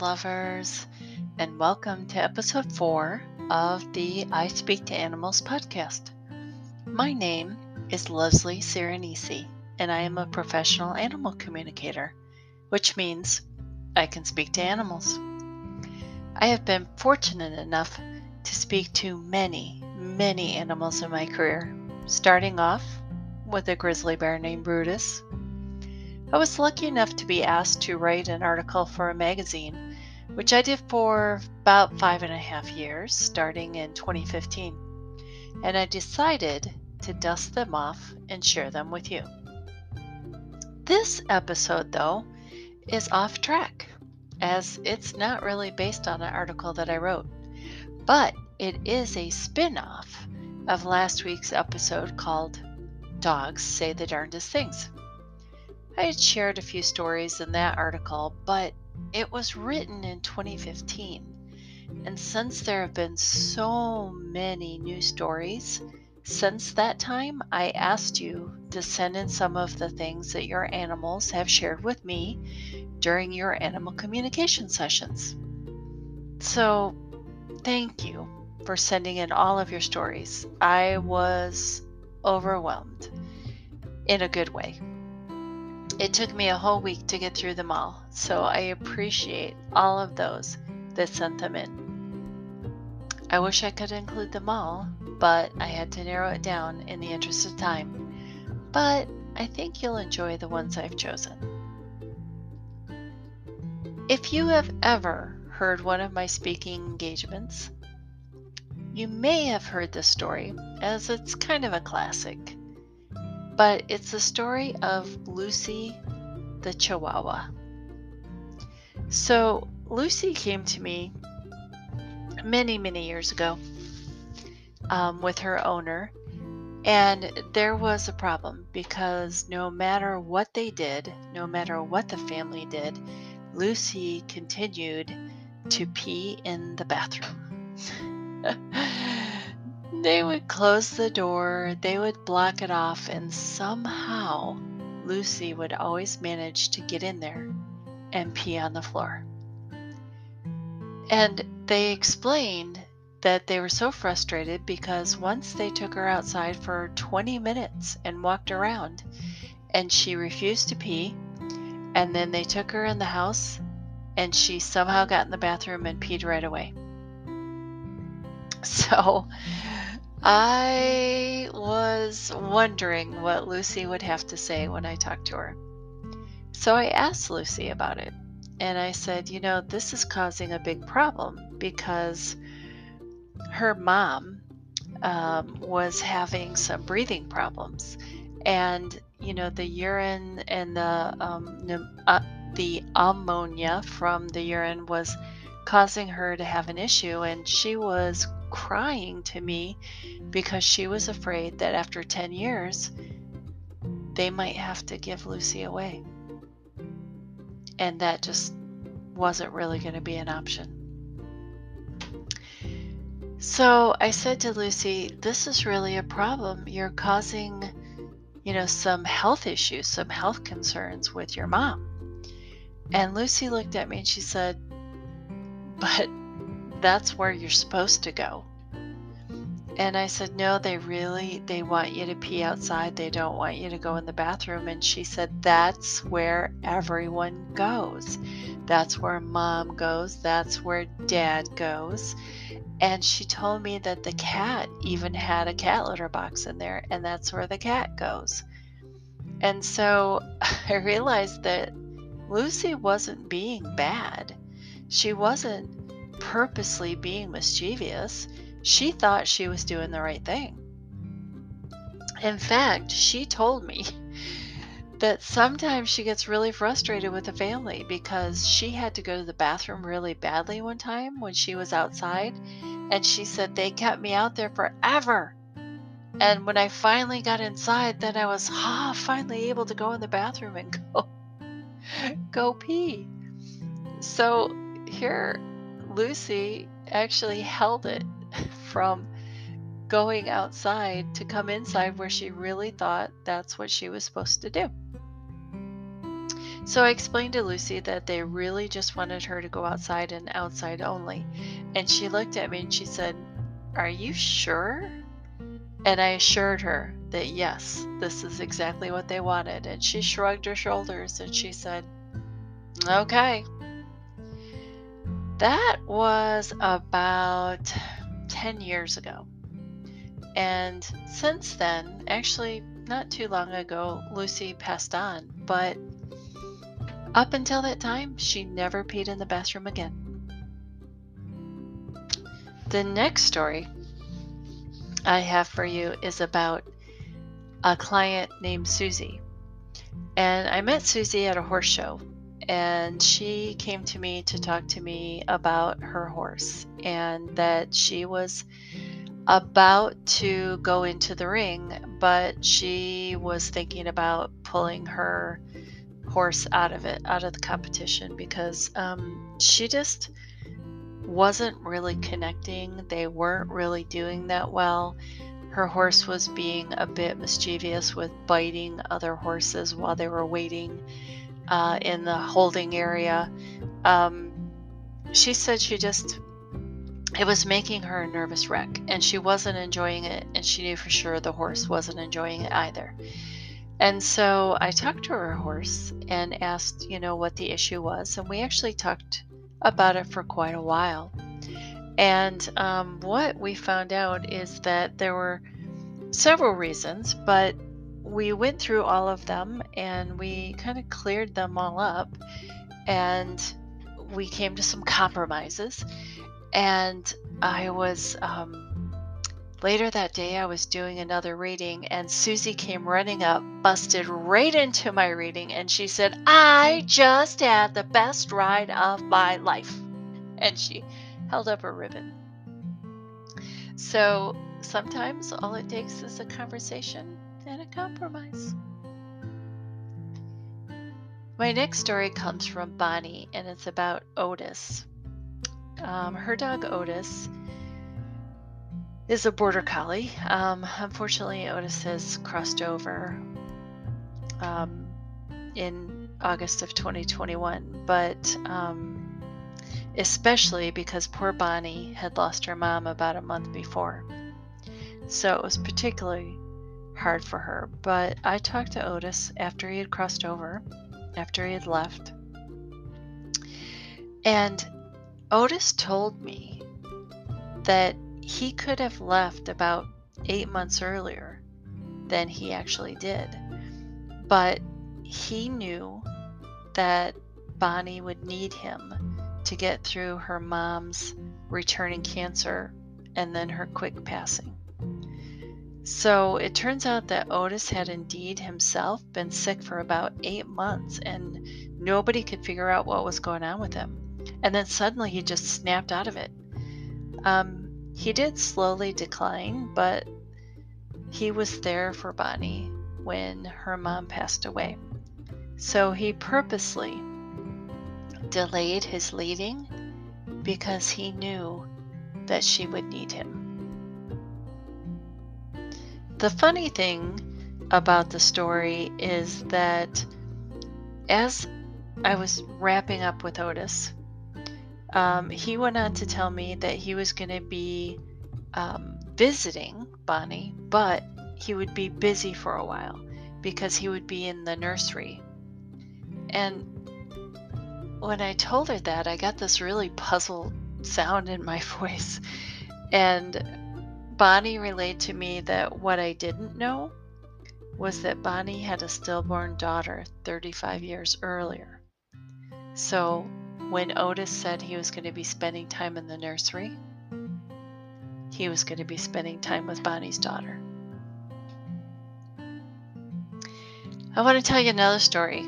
lovers, and welcome to episode four of the I Speak to Animals podcast. My name is Leslie Cirinesi, and I am a professional animal communicator, which means I can speak to animals. I have been fortunate enough to speak to many, many animals in my career, starting off with a grizzly bear named Brutus. I was lucky enough to be asked to write an article for a magazine, which I did for about five and a half years, starting in 2015. And I decided to dust them off and share them with you. This episode, though, is off track, as it's not really based on an article that I wrote, but it is a spin off of last week's episode called Dogs Say the Darndest Things. I had shared a few stories in that article, but it was written in 2015. And since there have been so many new stories, since that time, I asked you to send in some of the things that your animals have shared with me during your animal communication sessions. So, thank you for sending in all of your stories. I was overwhelmed in a good way. It took me a whole week to get through them all, so I appreciate all of those that sent them in. I wish I could include them all, but I had to narrow it down in the interest of time. But I think you'll enjoy the ones I've chosen. If you have ever heard one of my speaking engagements, you may have heard this story, as it's kind of a classic. But it's the story of Lucy the Chihuahua. So, Lucy came to me many, many years ago um, with her owner, and there was a problem because no matter what they did, no matter what the family did, Lucy continued to pee in the bathroom. they would close the door, they would block it off, and somehow Lucy would always manage to get in there and pee on the floor. And they explained that they were so frustrated because once they took her outside for 20 minutes and walked around, and she refused to pee, and then they took her in the house and she somehow got in the bathroom and peed right away. So I was wondering what Lucy would have to say when I talked to her. So I asked Lucy about it. And I said, you know, this is causing a big problem because her mom um, was having some breathing problems. And, you know, the urine and the, um, uh, the ammonia from the urine was causing her to have an issue. And she was crying to me because she was afraid that after 10 years, they might have to give Lucy away. And that just wasn't really going to be an option. So I said to Lucy, This is really a problem. You're causing, you know, some health issues, some health concerns with your mom. And Lucy looked at me and she said, But that's where you're supposed to go. And I said, No, they really they want you to pee outside. They don't want you to go in the bathroom. And she said, That's where everyone goes. That's where mom goes. That's where dad goes. And she told me that the cat even had a cat litter box in there, and that's where the cat goes. And so I realized that Lucy wasn't being bad. She wasn't purposely being mischievous. She thought she was doing the right thing. In fact, she told me that sometimes she gets really frustrated with the family because she had to go to the bathroom really badly one time when she was outside. And she said, They kept me out there forever. And when I finally got inside, then I was ah, finally able to go in the bathroom and go go pee. So here Lucy actually held it from going outside to come inside where she really thought that's what she was supposed to do. So I explained to Lucy that they really just wanted her to go outside and outside only. And she looked at me and she said, Are you sure? And I assured her that yes, this is exactly what they wanted. And she shrugged her shoulders and she said, Okay. That was about 10 years ago. And since then, actually, not too long ago, Lucy passed on. But up until that time, she never peed in the bathroom again. The next story I have for you is about a client named Susie. And I met Susie at a horse show, and she came to me to talk to me about her horse and that she was about to go into the ring, but she was thinking about pulling her horse out of it, out of the competition, because um, she just wasn't really connecting. They weren't really doing that well. Her horse was being a bit mischievous with biting other horses while they were waiting uh, in the holding area. Um, she said she just, it was making her a nervous wreck and she wasn't enjoying it, and she knew for sure the horse wasn't enjoying it either. And so I talked to her horse and asked, you know, what the issue was. And we actually talked about it for quite a while. And um, what we found out is that there were several reasons, but we went through all of them and we kind of cleared them all up. And we came to some compromises. And I was um, Later that day, I was doing another reading, and Susie came running up, busted right into my reading, and she said, I just had the best ride of my life. And she held up a ribbon. So sometimes all it takes is a conversation compromise. My next story comes from Bonnie, and it's about Otis. Um, her dog Otis is a border collie. Um, unfortunately, Otis has crossed over um, in August of 2021, but um, especially because poor Bonnie had lost her mom about a month before. So it was particularly hard for her. But I talked to Otis after he had crossed over, after he had left. And Otis told me that he could have left about eight months earlier than he actually did. But he knew that Bonnie would need him to get through her mom's returning cancer and then her quick passing. So it turns out that Otis had indeed himself been sick for about eight months and nobody could figure out what was going on with him. And then suddenly he just snapped out of it. Um, he did slowly decline, but he was there for Bonnie when her mom passed away. So he purposely delayed his leaving because he knew that she would need him. The funny thing about the story is that as I was wrapping up with Otis, um, he went on to tell me that he was going to be um, visiting Bonnie, but he would be busy for a while because he would be in the nursery. And when I told her that, I got this really puzzled sound in my voice. And Bonnie relayed to me that what I didn't know was that Bonnie had a stillborn daughter 35 years earlier. So when Otis said he was going to be spending time in the nursery, he was going to be spending time with Bonnie's daughter. I want to tell you another story.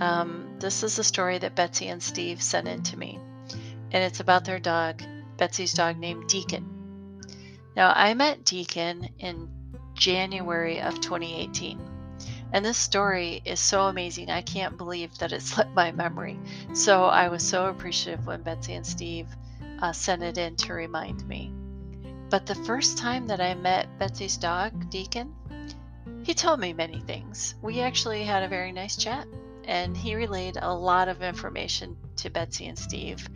Um, this is a story that Betsy and Steve sent in to me, and it's about their dog, Betsy's dog named Deacon. Now, I met Deacon in January of 2018. And this story is so amazing. I can't believe that it slipped my memory. So I was so appreciative when Betsy and Steve uh, sent it in to remind me. But the first time that I met Betsy's dog, Deacon, he told me many things. We actually had a very nice chat, and he relayed a lot of information to Betsy and Steve.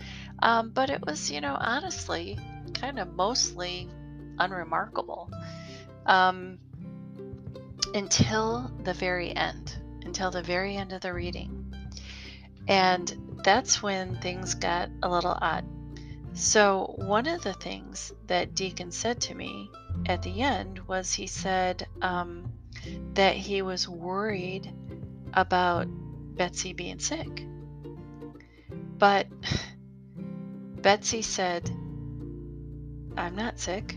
Um, but it was, you know, honestly, kind of mostly unremarkable um, until the very end, until the very end of the reading. And that's when things got a little odd. So, one of the things that Deacon said to me at the end was he said um, that he was worried about Betsy being sick. But Betsy said, I'm not sick.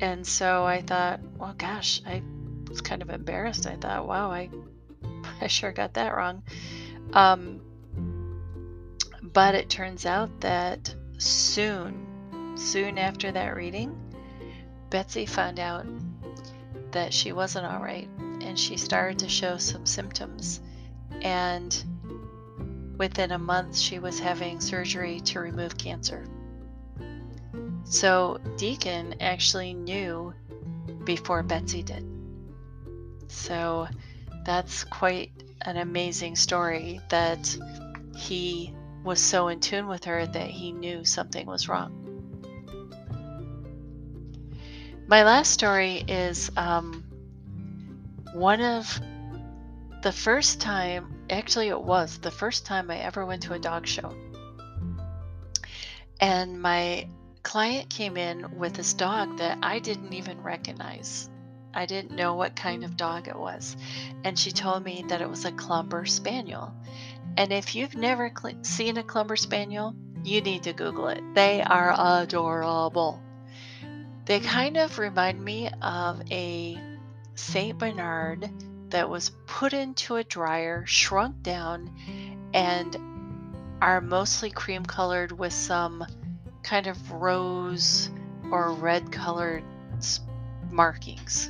And so I thought, well, gosh, I was kind of embarrassed. I thought, wow, I, I sure got that wrong. Um, but it turns out that soon, soon after that reading, Betsy found out that she wasn't all right and she started to show some symptoms. And within a month, she was having surgery to remove cancer. So Deacon actually knew before Betsy did. So that's quite an amazing story that he was so in tune with her that he knew something was wrong. My last story is um, one of the first time, actually, it was the first time I ever went to a dog show. And my client came in with this dog that I didn't even recognize. I didn't know what kind of dog it was. And she told me that it was a Clumber Spaniel. And if you've never cl- seen a Clumber Spaniel, you need to Google it. They are adorable. They kind of remind me of a St. Bernard that was put into a dryer, shrunk down, and are mostly cream colored with some kind of rose or red colored markings.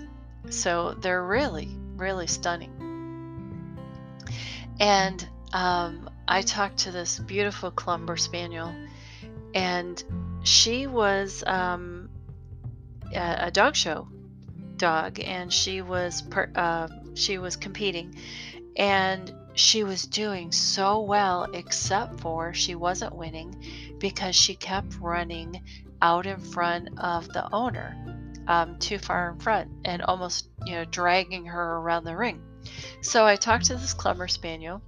So they're really, really stunning. And um, I talked to this beautiful Clumber Spaniel, and she was um, a, a, dog show dog, and she was per, uh, she was competing, and she was doing so well, except for she wasn't winning because she kept running out in front of the owner, um, too far in front, and almost you know dragging her around the ring. So I talked to this Clumber Spaniel,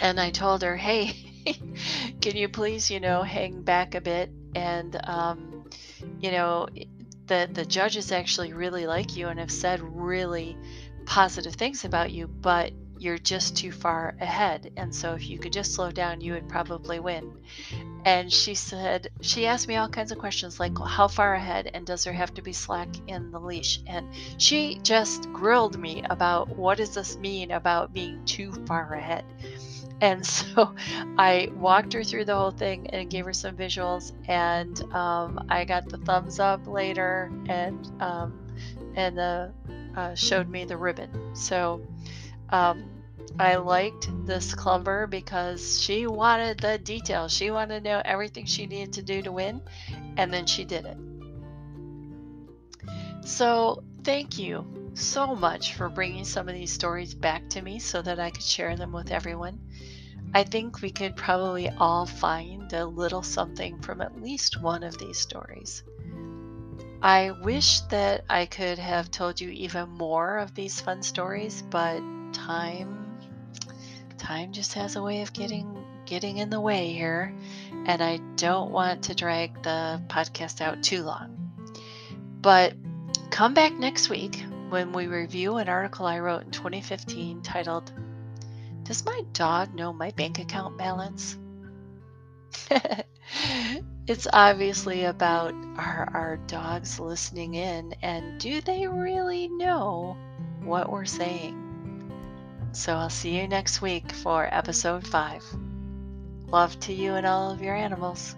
and I told her, "Hey, can you please, you know, hang back a bit and." Um, you know, the the judges actually really like you and have said really positive things about you, but you're just too far ahead. And so if you could just slow down, you would probably win. And she said, she asked me all kinds of questions like, well, how far ahead and does there have to be slack in the leash? And she just grilled me about what does this mean about being too far ahead? And so I walked her through the whole thing and gave her some visuals, and um, I got the thumbs up later, and um, and the uh, showed me the ribbon. So um, I liked this clumber because she wanted the details. She wanted to know everything she needed to do to win, and then she did it. So thank you so much for bringing some of these stories back to me so that I could share them with everyone. I think we could probably all find a little something from at least one of these stories. I wish that I could have told you even more of these fun stories, but time time just has a way of getting getting in the way here, and I don't want to drag the podcast out too long. But come back next week when we review an article I wrote in 2015 titled Does my dog know my bank account balance? it's obviously about our, our dogs listening in and do they really know what we're saying? So I'll see you next week for episode 5. Love to you and all of your animals.